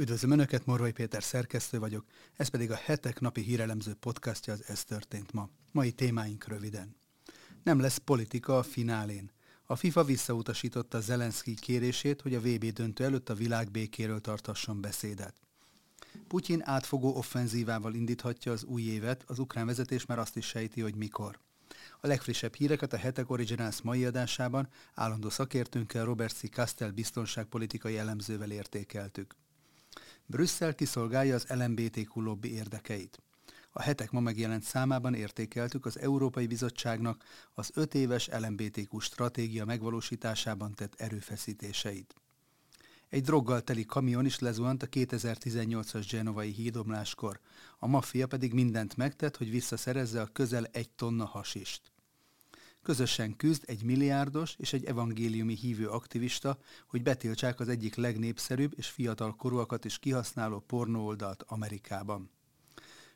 Üdvözlöm Önöket, Morvai Péter szerkesztő vagyok, ez pedig a hetek napi hírelemző podcastja az Ez történt ma. Mai témáink röviden. Nem lesz politika a finálén. A FIFA visszautasította Zelenszky kérését, hogy a VB döntő előtt a világ békéről tartasson beszédet. Putyin átfogó offenzívával indíthatja az új évet, az ukrán vezetés már azt is sejti, hogy mikor. A legfrissebb híreket a Hetek Originals mai adásában állandó szakértőnkkel Robert C. Castell biztonságpolitikai elemzővel értékeltük. Brüsszel kiszolgálja az LMBTQ lobby érdekeit. A hetek ma megjelent számában értékeltük az Európai Bizottságnak az öt éves LMBTQ stratégia megvalósításában tett erőfeszítéseit. Egy droggal teli kamion is lezuhant a 2018-as genovai hídomláskor, a maffia pedig mindent megtett, hogy visszaszerezze a közel egy tonna hasist. Közösen küzd egy milliárdos és egy evangéliumi hívő aktivista, hogy betiltsák az egyik legnépszerűbb és fiatal korúakat is kihasználó pornóoldalt Amerikában.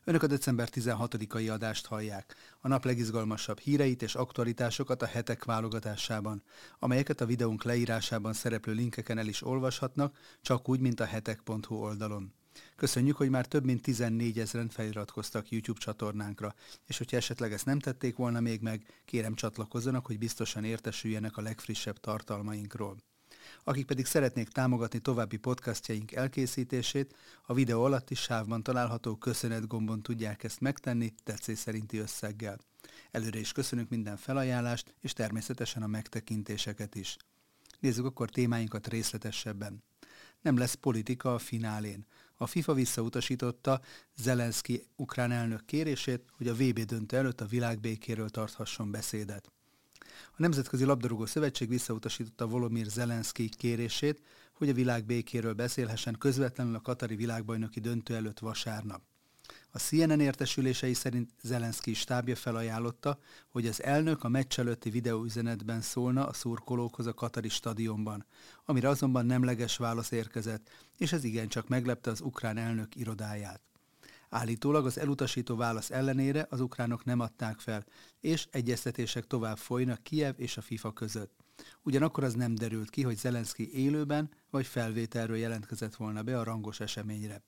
Önök a december 16-ai adást hallják, a nap legizgalmasabb híreit és aktualitásokat a hetek válogatásában, amelyeket a videónk leírásában szereplő linkeken el is olvashatnak, csak úgy, mint a hetek.hu oldalon. Köszönjük, hogy már több mint 14 ezeren feliratkoztak YouTube csatornánkra, és hogyha esetleg ezt nem tették volna még meg, kérem csatlakozzanak, hogy biztosan értesüljenek a legfrissebb tartalmainkról. Akik pedig szeretnék támogatni további podcastjaink elkészítését, a videó alatti sávban található köszönet gombon tudják ezt megtenni tetszés szerinti összeggel. Előre is köszönünk minden felajánlást, és természetesen a megtekintéseket is. Nézzük akkor témáinkat részletesebben. Nem lesz politika a finálén. A FIFA visszautasította Zelenszky ukrán elnök kérését, hogy a VB döntő előtt a világbékéről tarthasson beszédet. A Nemzetközi Labdarúgó Szövetség visszautasította Volomir Zelenszky kérését, hogy a világ békéről beszélhessen közvetlenül a Katari világbajnoki döntő előtt vasárnap. A CNN értesülései szerint Zelenszky stábja felajánlotta, hogy az elnök a meccs előtti videóüzenetben szólna a szurkolókhoz a Katari stadionban, amire azonban nemleges válasz érkezett, és ez igencsak meglepte az ukrán elnök irodáját. Állítólag az elutasító válasz ellenére az ukránok nem adták fel, és egyeztetések tovább folynak Kiev és a FIFA között. Ugyanakkor az nem derült ki, hogy Zelenszky élőben vagy felvételről jelentkezett volna be a rangos eseményre.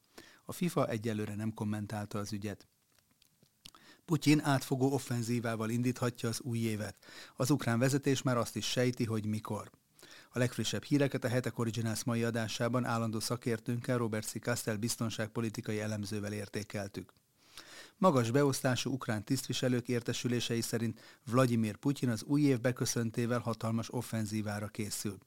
A FIFA egyelőre nem kommentálta az ügyet. Putyin átfogó offenzívával indíthatja az új évet. Az ukrán vezetés már azt is sejti, hogy mikor. A legfrissebb híreket a Hetek Originals mai adásában állandó szakértőnkkel Robert C. Castell biztonságpolitikai elemzővel értékeltük. Magas beosztású ukrán tisztviselők értesülései szerint Vladimir Putyin az új év beköszöntével hatalmas offenzívára készül.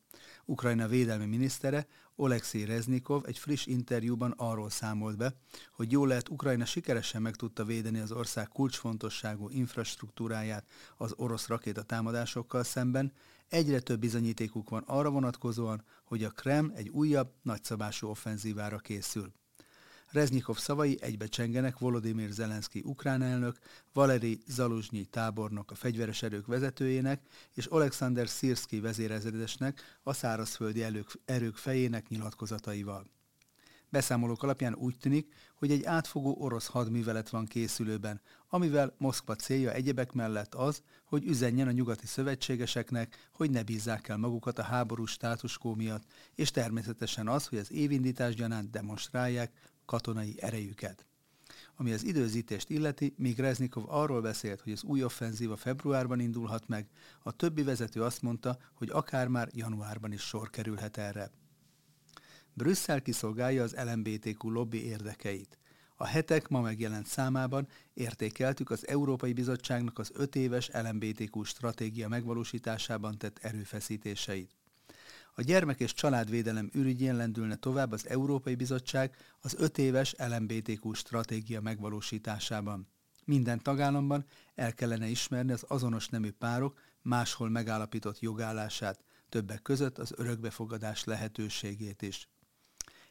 Ukrajna védelmi minisztere Oleksiy Reznikov egy friss interjúban arról számolt be, hogy jól lehet Ukrajna sikeresen meg tudta védeni az ország kulcsfontosságú infrastruktúráját az orosz rakétatámadásokkal szemben, egyre több bizonyítékuk van arra vonatkozóan, hogy a Krem egy újabb, nagyszabású offenzívára készül. Reznikov szavai egybecsengenek Volodymyr Zelenszky ukrán elnök, Valeri Zaluzsnyi tábornok a fegyveres erők vezetőjének és Alexander Szirszki vezérezredesnek, a szárazföldi erők, erők fejének nyilatkozataival. Beszámolók alapján úgy tűnik, hogy egy átfogó orosz hadművelet van készülőben, amivel Moszkva célja egyebek mellett az, hogy üzenjen a nyugati szövetségeseknek, hogy ne bízzák el magukat a háború státuskó miatt, és természetesen az, hogy az évindítás gyanánt demonstrálják katonai erejüket. Ami az időzítést illeti, míg Reznikov arról beszélt, hogy az új offenzíva februárban indulhat meg, a többi vezető azt mondta, hogy akár már januárban is sor kerülhet erre. Brüsszel kiszolgálja az LMBTQ lobby érdekeit. A hetek ma megjelent számában értékeltük az Európai Bizottságnak az öt éves LMBTQ stratégia megvalósításában tett erőfeszítéseit. A gyermek és családvédelem ürügyén lendülne tovább az Európai Bizottság az öt éves LMBTQ stratégia megvalósításában. Minden tagállamban el kellene ismerni az azonos nemű párok máshol megállapított jogállását, többek között az örökbefogadás lehetőségét is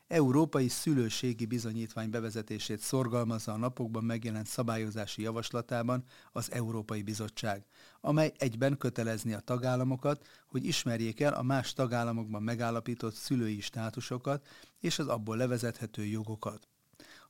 európai szülőségi bizonyítvány bevezetését szorgalmazza a napokban megjelent szabályozási javaslatában az Európai Bizottság, amely egyben kötelezni a tagállamokat, hogy ismerjék el a más tagállamokban megállapított szülői státusokat és az abból levezethető jogokat.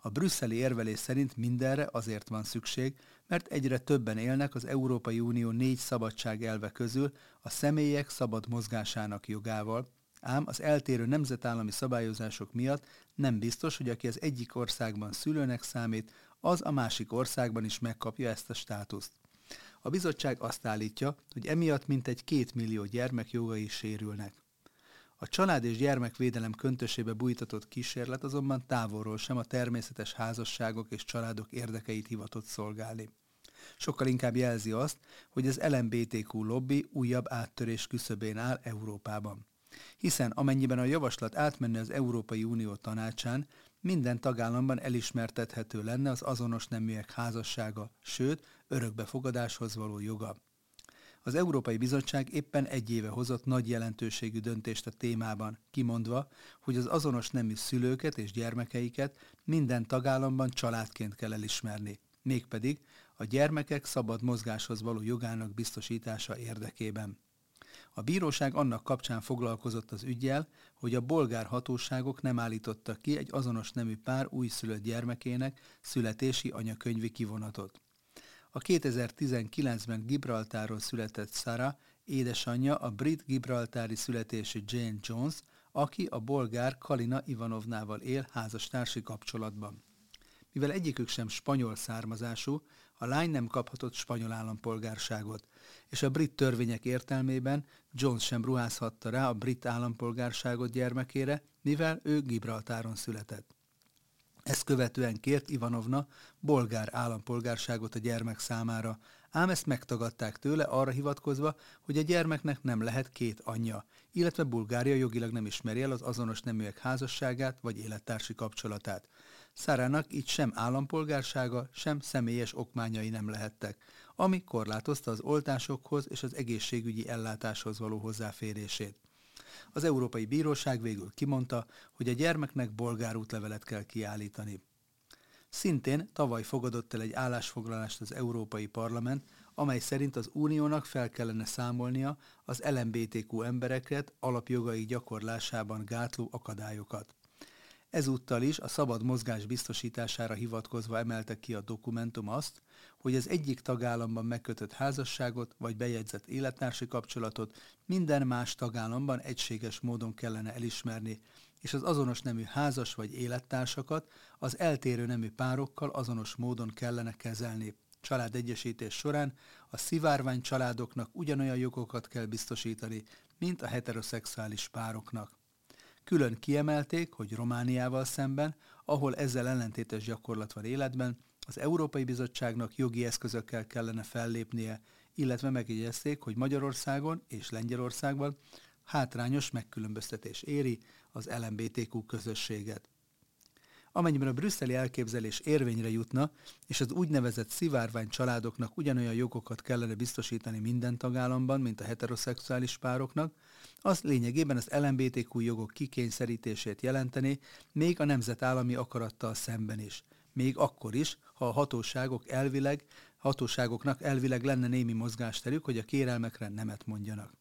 A brüsszeli érvelés szerint mindenre azért van szükség, mert egyre többen élnek az Európai Unió négy szabadság elve közül a személyek szabad mozgásának jogával, Ám az eltérő nemzetállami szabályozások miatt nem biztos, hogy aki az egyik országban szülőnek számít, az a másik országban is megkapja ezt a státuszt. A bizottság azt állítja, hogy emiatt mintegy két millió gyermek jogai sérülnek. A család és gyermekvédelem köntösébe bújtatott kísérlet azonban távolról sem a természetes házasságok és családok érdekeit hivatott szolgálni. Sokkal inkább jelzi azt, hogy az LMBTQ lobby újabb áttörés küszöbén áll Európában. Hiszen amennyiben a javaslat átmenne az Európai Unió tanácsán, minden tagállamban elismertethető lenne az azonos neműek házassága, sőt, örökbefogadáshoz való joga. Az Európai Bizottság éppen egy éve hozott nagy jelentőségű döntést a témában, kimondva, hogy az azonos nemű szülőket és gyermekeiket minden tagállamban családként kell elismerni, mégpedig a gyermekek szabad mozgáshoz való jogának biztosítása érdekében. A bíróság annak kapcsán foglalkozott az ügyjel, hogy a bolgár hatóságok nem állítottak ki egy azonos nemű pár újszülött gyermekének születési anyakönyvi kivonatot. A 2019-ben Gibraltáron született Sarah édesanyja a brit gibraltári születésű Jane Jones, aki a bolgár Kalina Ivanovnával él házastársi kapcsolatban. Mivel egyikük sem spanyol származású, a lány nem kaphatott spanyol állampolgárságot, és a brit törvények értelmében Jones sem ruházhatta rá a brit állampolgárságot gyermekére, mivel ő Gibraltáron született. Ezt követően kért Ivanovna bolgár állampolgárságot a gyermek számára, ám ezt megtagadták tőle arra hivatkozva, hogy a gyermeknek nem lehet két anyja, illetve Bulgária jogilag nem ismeri el az azonos neműek házasságát vagy élettársi kapcsolatát. Szárának így sem állampolgársága, sem személyes okmányai nem lehettek, ami korlátozta az oltásokhoz és az egészségügyi ellátáshoz való hozzáférését. Az Európai Bíróság végül kimondta, hogy a gyermeknek bolgár útlevelet kell kiállítani. Szintén tavaly fogadott el egy állásfoglalást az Európai Parlament, amely szerint az uniónak fel kellene számolnia az LMBTQ embereket alapjogai gyakorlásában gátló akadályokat. Ezúttal is a szabad mozgás biztosítására hivatkozva emelte ki a dokumentum azt, hogy az egyik tagállamban megkötött házasságot vagy bejegyzett élettársi kapcsolatot minden más tagállamban egységes módon kellene elismerni, és az azonos nemű házas vagy élettársakat az eltérő nemű párokkal azonos módon kellene kezelni. Családegyesítés során a szivárvány családoknak ugyanolyan jogokat kell biztosítani, mint a heteroszexuális pároknak. Külön kiemelték, hogy Romániával szemben, ahol ezzel ellentétes gyakorlat van életben, az Európai Bizottságnak jogi eszközökkel kellene fellépnie, illetve megjegyezték, hogy Magyarországon és Lengyelországban hátrányos megkülönböztetés éri az LMBTQ közösséget. Amennyiben a brüsszeli elképzelés érvényre jutna, és az úgynevezett szivárvány családoknak ugyanolyan jogokat kellene biztosítani minden tagállamban, mint a heteroszexuális pároknak, az lényegében az LMBTQ jogok kikényszerítését jelenteni, még a nemzetállami akarattal szemben is. Még akkor is, ha a hatóságok elvileg, hatóságoknak elvileg lenne némi mozgásterük, hogy a kérelmekre nemet mondjanak.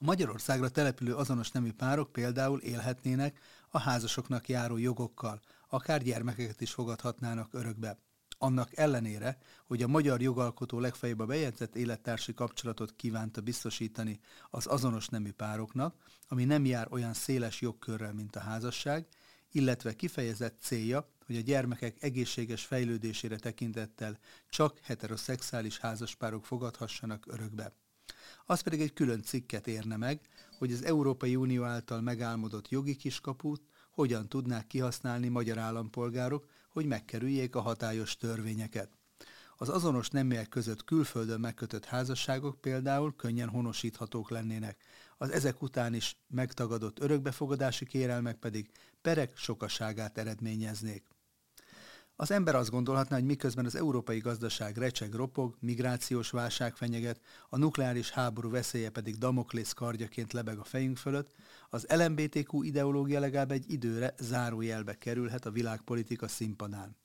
A Magyarországra települő azonos nemű párok például élhetnének a házasoknak járó jogokkal, akár gyermekeket is fogadhatnának örökbe. Annak ellenére, hogy a magyar jogalkotó legfeljebb a bejegyzett élettársi kapcsolatot kívánta biztosítani az azonos nemű pároknak, ami nem jár olyan széles jogkörrel, mint a házasság, illetve kifejezett célja, hogy a gyermekek egészséges fejlődésére tekintettel csak heteroszexuális házaspárok fogadhassanak örökbe. Az pedig egy külön cikket érne meg, hogy az Európai Unió által megálmodott jogi kiskaput hogyan tudnák kihasználni magyar állampolgárok, hogy megkerüljék a hatályos törvényeket. Az azonos neműek között külföldön megkötött házasságok például könnyen honosíthatók lennének, az ezek után is megtagadott örökbefogadási kérelmek pedig perek sokaságát eredményeznék. Az ember azt gondolhatná, hogy miközben az európai gazdaság recseg ropog, migrációs válság fenyeget, a nukleáris háború veszélye pedig Damoklész kardjaként lebeg a fejünk fölött, az LMBTQ ideológia legalább egy időre zárójelbe kerülhet a világpolitika színpadán.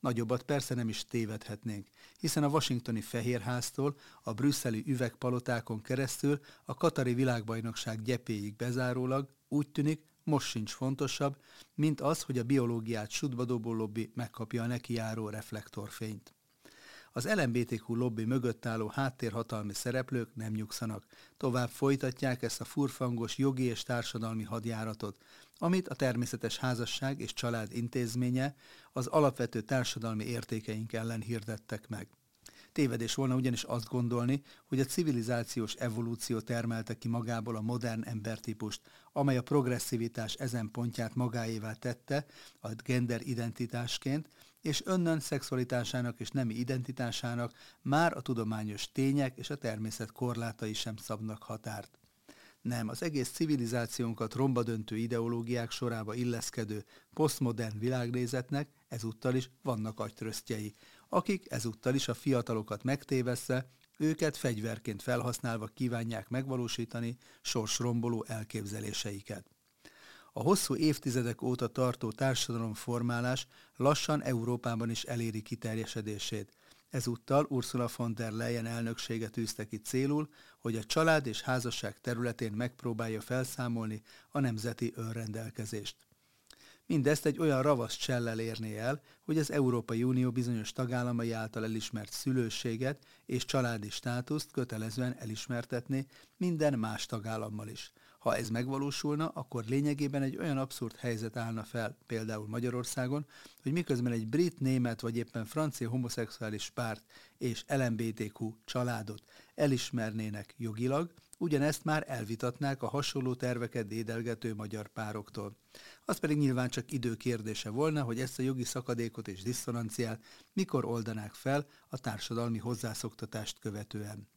Nagyobbat persze nem is tévedhetnénk, hiszen a washingtoni Fehérháztól a brüsszeli üvegpalotákon keresztül a Katari világbajnokság gyepéig bezárólag úgy tűnik, most sincs fontosabb, mint az, hogy a biológiát sudbadóból lobby megkapja a neki járó reflektorfényt. Az LMBTQ lobby mögött álló háttérhatalmi szereplők nem nyugszanak. Tovább folytatják ezt a furfangos jogi és társadalmi hadjáratot, amit a természetes házasság és család intézménye az alapvető társadalmi értékeink ellen hirdettek meg. Tévedés volna ugyanis azt gondolni, hogy a civilizációs evolúció termelte ki magából a modern embertípust, amely a progresszivitás ezen pontját magáévá tette a gender identitásként, és önnön szexualitásának és nemi identitásának már a tudományos tények és a természet korlátai sem szabnak határt. Nem, az egész civilizációnkat romba döntő ideológiák sorába illeszkedő posztmodern világnézetnek ezúttal is vannak agytrösztjei, akik ezúttal is a fiatalokat megtéveszve, őket fegyverként felhasználva kívánják megvalósítani sorsromboló elképzeléseiket. A hosszú évtizedek óta tartó társadalomformálás lassan Európában is eléri kiterjesedését. Ezúttal Ursula von der Leyen elnöksége tűzte ki célul, hogy a család és házasság területén megpróbálja felszámolni a nemzeti önrendelkezést. Mindezt egy olyan ravasz csellel érné el, hogy az Európai Unió bizonyos tagállamai által elismert szülőséget és családi státuszt kötelezően elismertetné minden más tagállammal is. Ha ez megvalósulna, akkor lényegében egy olyan abszurd helyzet állna fel, például Magyarországon, hogy miközben egy brit, német vagy éppen francia homoszexuális párt és LMBTQ családot elismernének jogilag, ugyanezt már elvitatnák a hasonló terveket dédelgető magyar pároktól. Az pedig nyilván csak idő kérdése volna, hogy ezt a jogi szakadékot és diszonanciát mikor oldanák fel a társadalmi hozzászoktatást követően.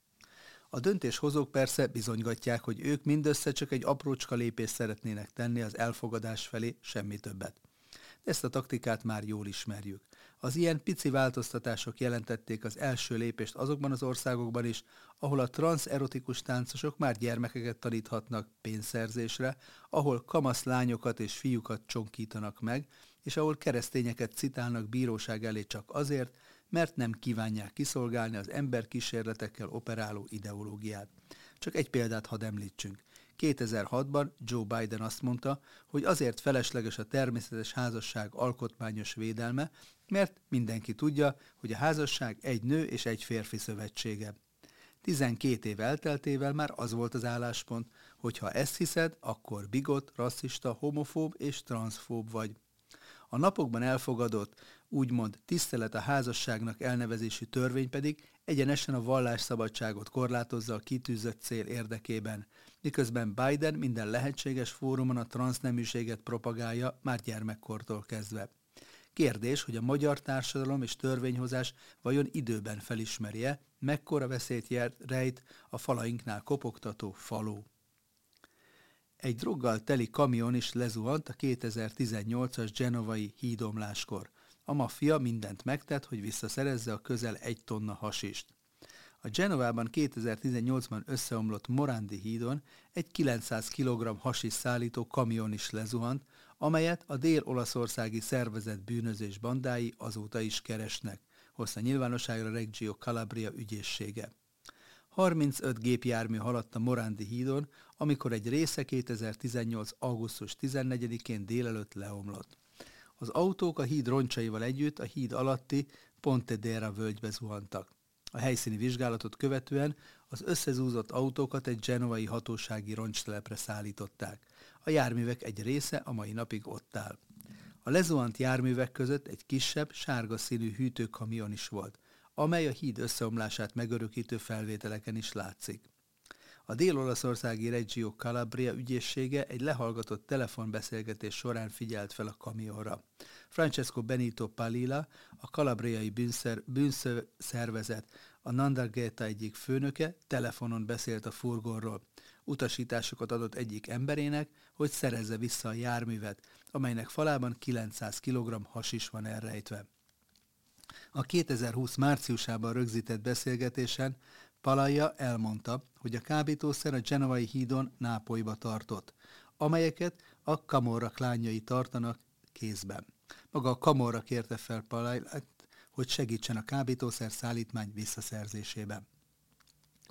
A döntéshozók persze bizonygatják, hogy ők mindössze csak egy aprócska lépést szeretnének tenni az elfogadás felé, semmi többet. Ezt a taktikát már jól ismerjük. Az ilyen pici változtatások jelentették az első lépést azokban az országokban is, ahol a transzerotikus táncosok már gyermekeket taníthatnak pénzszerzésre, ahol kamasz lányokat és fiúkat csonkítanak meg, és ahol keresztényeket citálnak bíróság elé csak azért, mert nem kívánják kiszolgálni az ember kísérletekkel operáló ideológiát. Csak egy példát hadd említsünk. 2006-ban Joe Biden azt mondta, hogy azért felesleges a természetes házasság alkotmányos védelme, mert mindenki tudja, hogy a házasság egy nő és egy férfi szövetsége. 12 év elteltével már az volt az álláspont, hogy ha ezt hiszed, akkor bigot, rasszista, homofób és transzfób vagy. A napokban elfogadott, úgymond tisztelet a házasságnak elnevezésű törvény pedig egyenesen a vallásszabadságot korlátozza a kitűzött cél érdekében, miközben Biden minden lehetséges fórumon a transzneműséget propagálja már gyermekkortól kezdve. Kérdés, hogy a magyar társadalom és törvényhozás vajon időben felismerje, mekkora veszélyt rejt a falainknál kopogtató faló. Egy droggal teli kamion is lezuhant a 2018-as genovai hídomláskor. A maffia mindent megtett, hogy visszaszerezze a közel egy tonna hasist. A Genovában 2018-ban összeomlott Morandi hídon egy 900 kg hasis szállító kamion is lezuhant, amelyet a dél-olaszországi szervezet bűnözés bandái azóta is keresnek, hozta nyilvánosságra Reggio Calabria ügyészsége. 35 gépjármű haladt a Morandi hídon, amikor egy része 2018. augusztus 14-én délelőtt leomlott. Az autók a híd roncsaival együtt a híd alatti Pontedera völgybe zuhantak. A helyszíni vizsgálatot követően az összezúzott autókat egy genovai hatósági roncstelepre szállították. A járművek egy része a mai napig ott áll. A lezuhant járművek között egy kisebb, sárga színű hűtőkamion is volt, amely a híd összeomlását megörökítő felvételeken is látszik. A dél-olaszországi Reggio Calabria ügyészsége egy lehallgatott telefonbeszélgetés során figyelt fel a kamionra. Francesco Benito Palila, a kalabriai bűnszer, bűnszervezet, a Nandargeta egyik főnöke telefonon beszélt a furgonról. Utasításokat adott egyik emberének, hogy szerezze vissza a járművet, amelynek falában 900 kg hasis van elrejtve. A 2020 márciusában rögzített beszélgetésen Palaja elmondta, hogy a kábítószer a genovai hídon Nápolyba tartott, amelyeket a Camorra klányai tartanak kézben. Maga a Camorra kérte fel Palaját, hogy segítsen a kábítószer szállítmány visszaszerzésében.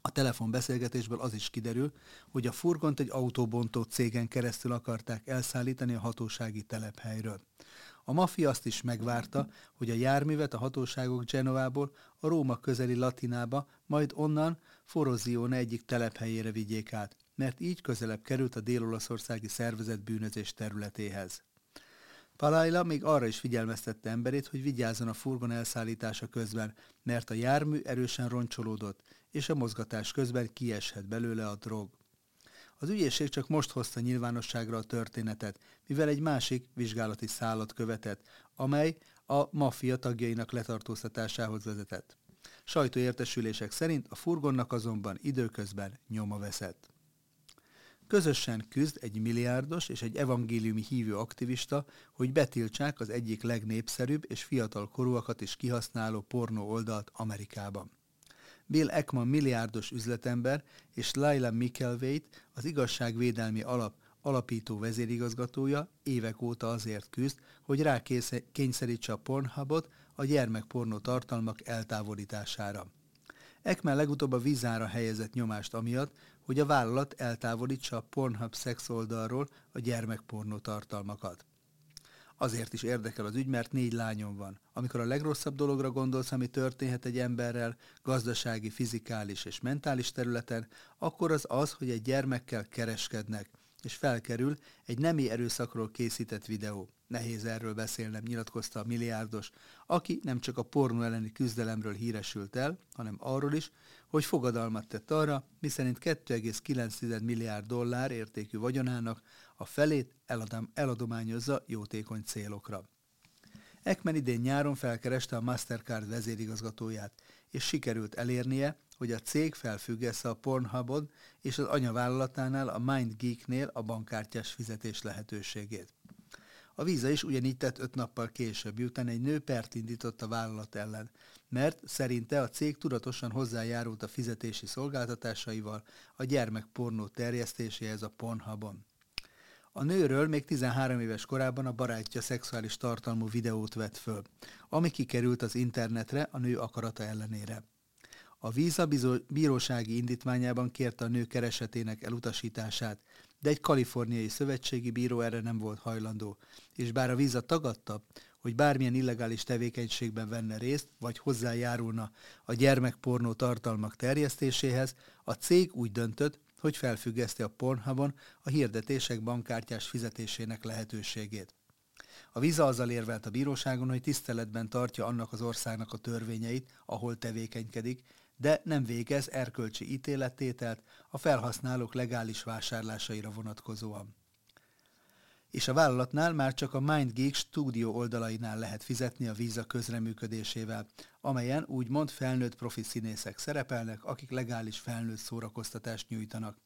A telefonbeszélgetésből az is kiderül, hogy a furgont egy autóbontó cégen keresztül akarták elszállítani a hatósági telephelyről. A maffia azt is megvárta, hogy a járművet a hatóságok Genovából a Róma közeli Latinába, majd onnan Forozione egyik telephelyére vigyék át, mert így közelebb került a dél-olaszországi szervezet bűnözés területéhez. Palajla még arra is figyelmeztette emberét, hogy vigyázzon a furgon elszállítása közben, mert a jármű erősen roncsolódott, és a mozgatás közben kieshet belőle a drog. Az ügyészség csak most hozta nyilvánosságra a történetet, mivel egy másik vizsgálati szállat követett, amely a maffia tagjainak letartóztatásához vezetett. Sajtóértesülések szerint a furgonnak azonban időközben nyoma veszett. Közösen küzd egy milliárdos és egy evangéliumi hívő aktivista, hogy betiltsák az egyik legnépszerűbb és fiatal korúakat is kihasználó pornó oldalt Amerikában. Bill Ekman milliárdos üzletember és Laila Mikelveit, az igazságvédelmi alap alapító vezérigazgatója évek óta azért küzd, hogy rákényszerítse a Pornhubot a gyermekpornó tartalmak eltávolítására. Ekman legutóbb a vízára helyezett nyomást amiatt, hogy a vállalat eltávolítsa a Pornhub szex oldalról a gyermekpornó tartalmakat. Azért is érdekel az ügy, mert négy lányom van. Amikor a legrosszabb dologra gondolsz, ami történhet egy emberrel, gazdasági, fizikális és mentális területen, akkor az az, hogy egy gyermekkel kereskednek, és felkerül egy nemi erőszakról készített videó. Nehéz erről beszélnem, nyilatkozta a milliárdos, aki nem csak a pornó elleni küzdelemről híresült el, hanem arról is, hogy fogadalmat tett arra, miszerint 2,9 milliárd dollár értékű vagyonának a felét eladom, eladományozza jótékony célokra. Ekmen idén nyáron felkereste a Mastercard vezérigazgatóját, és sikerült elérnie, hogy a cég felfüggesse a Pornhubon és az anyavállalatánál a MindGeeknél a bankkártyás fizetés lehetőségét. A víza is ugyanígy tett öt nappal később, miután egy nő pert indított a vállalat ellen, mert szerinte a cég tudatosan hozzájárult a fizetési szolgáltatásaival a gyermekpornó terjesztéséhez a Pornhubon. A nőről még 13 éves korában a barátja szexuális tartalmú videót vett föl, ami kikerült az internetre a nő akarata ellenére. A víza bírósági indítványában kérte a nő keresetének elutasítását, de egy kaliforniai szövetségi bíró erre nem volt hajlandó, és bár a víza tagadta, hogy bármilyen illegális tevékenységben venne részt, vagy hozzájárulna a gyermekpornó tartalmak terjesztéséhez, a cég úgy döntött, hogy felfüggeszti a Pornhubon a hirdetések bankkártyás fizetésének lehetőségét. A víza azzal érvelt a bíróságon, hogy tiszteletben tartja annak az országnak a törvényeit, ahol tevékenykedik, de nem végez erkölcsi ítélettételt a felhasználók legális vásárlásaira vonatkozóan. És a vállalatnál már csak a MindGeek stúdió oldalainál lehet fizetni a víza közreműködésével, amelyen úgymond felnőtt profi színészek szerepelnek, akik legális felnőtt szórakoztatást nyújtanak.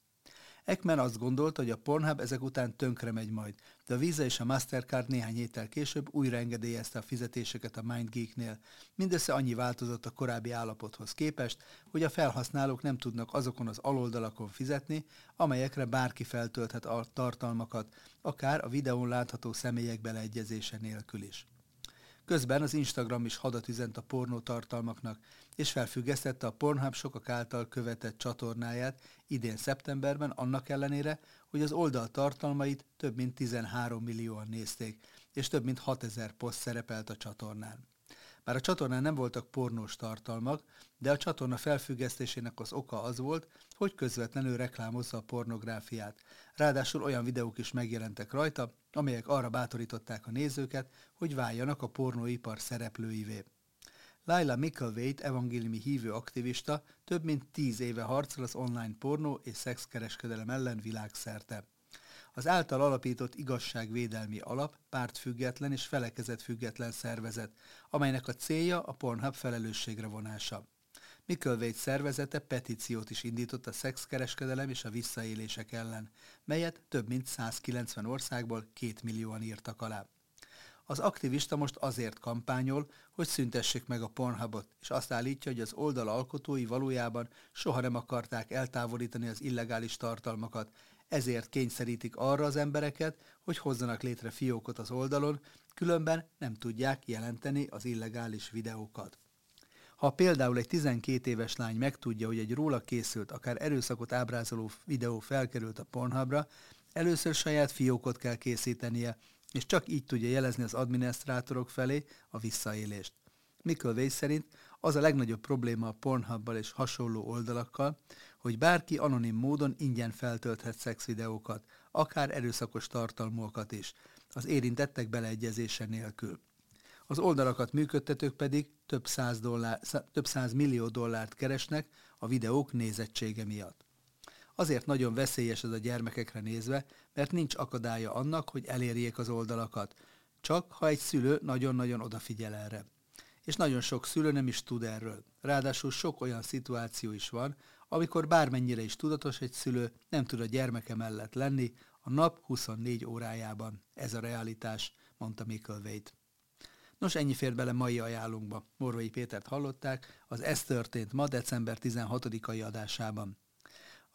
Ekman azt gondolta, hogy a Pornhub ezek után tönkre megy majd, de a Visa és a Mastercard néhány héttel később újra engedélyezte a fizetéseket a MindGeeknél. Mindössze annyi változott a korábbi állapothoz képest, hogy a felhasználók nem tudnak azokon az aloldalakon fizetni, amelyekre bárki feltölthet a tartalmakat, akár a videón látható személyek beleegyezése nélkül is. Közben az Instagram is hadat üzent a pornó tartalmaknak, és felfüggesztette a Pornhub sokak által követett csatornáját idén szeptemberben annak ellenére, hogy az oldal tartalmait több mint 13 millióan nézték, és több mint 6000 poszt szerepelt a csatornán. Bár a csatornán nem voltak pornós tartalmak, de a csatorna felfüggesztésének az oka az volt, hogy közvetlenül reklámozza a pornográfiát. Ráadásul olyan videók is megjelentek rajta, amelyek arra bátorították a nézőket, hogy váljanak a pornóipar szereplőivé. Laila Mickelwait evangéliumi hívő aktivista több mint tíz éve harcol az online pornó és szexkereskedelem ellen világszerte. Az által alapított igazságvédelmi alap pártfüggetlen és felekezet független szervezet, amelynek a célja a Pornhub felelősségre vonása. Mickelwait szervezete petíciót is indított a szexkereskedelem és a visszaélések ellen, melyet több mint 190 országból két millióan írtak alá. Az aktivista most azért kampányol, hogy szüntessék meg a Pornhubot, és azt állítja, hogy az oldal alkotói valójában soha nem akarták eltávolítani az illegális tartalmakat, ezért kényszerítik arra az embereket, hogy hozzanak létre fiókot az oldalon, különben nem tudják jelenteni az illegális videókat. Ha például egy 12 éves lány megtudja, hogy egy róla készült, akár erőszakot ábrázoló videó felkerült a Pornhubra, először saját fiókot kell készítenie, és csak így tudja jelezni az adminisztrátorok felé a visszaélést. Mikkel szerint az a legnagyobb probléma a Pornhubbal és hasonló oldalakkal, hogy bárki anonim módon ingyen feltölthet szexvideókat, akár erőszakos tartalmúakat is, az érintettek beleegyezése nélkül. Az oldalakat működtetők pedig több száz, dollár, több száz millió dollárt keresnek a videók nézettsége miatt. Azért nagyon veszélyes ez a gyermekekre nézve, mert nincs akadálya annak, hogy elérjék az oldalakat, csak ha egy szülő nagyon-nagyon odafigyel erre. És nagyon sok szülő nem is tud erről. Ráadásul sok olyan szituáció is van, amikor bármennyire is tudatos egy szülő, nem tud a gyermeke mellett lenni a nap 24 órájában. Ez a realitás, mondta Wade. Nos, ennyi fér bele mai ajánlunkba. Morvai Pétert hallották, az Ez történt ma december 16-ai adásában.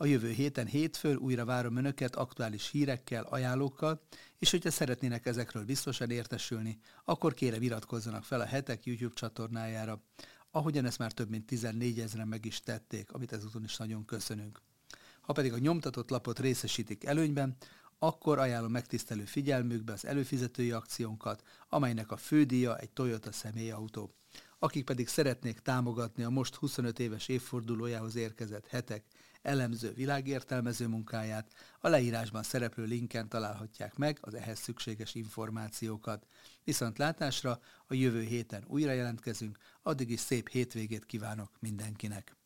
A jövő héten hétfőn újra várom Önöket aktuális hírekkel, ajánlókkal, és hogyha szeretnének ezekről biztosan értesülni, akkor kérem iratkozzanak fel a hetek YouTube csatornájára, ahogyan ezt már több mint 14 ezeren meg is tették, amit ezúton is nagyon köszönünk. Ha pedig a nyomtatott lapot részesítik előnyben, akkor ajánlom megtisztelő figyelmükbe az előfizetői akciónkat, amelynek a fődíja egy Toyota személyautó. Akik pedig szeretnék támogatni a most 25 éves évfordulójához érkezett hetek elemző világértelmező munkáját, a leírásban szereplő linken találhatják meg az ehhez szükséges információkat. Viszont látásra a jövő héten újra jelentkezünk, addig is szép hétvégét kívánok mindenkinek!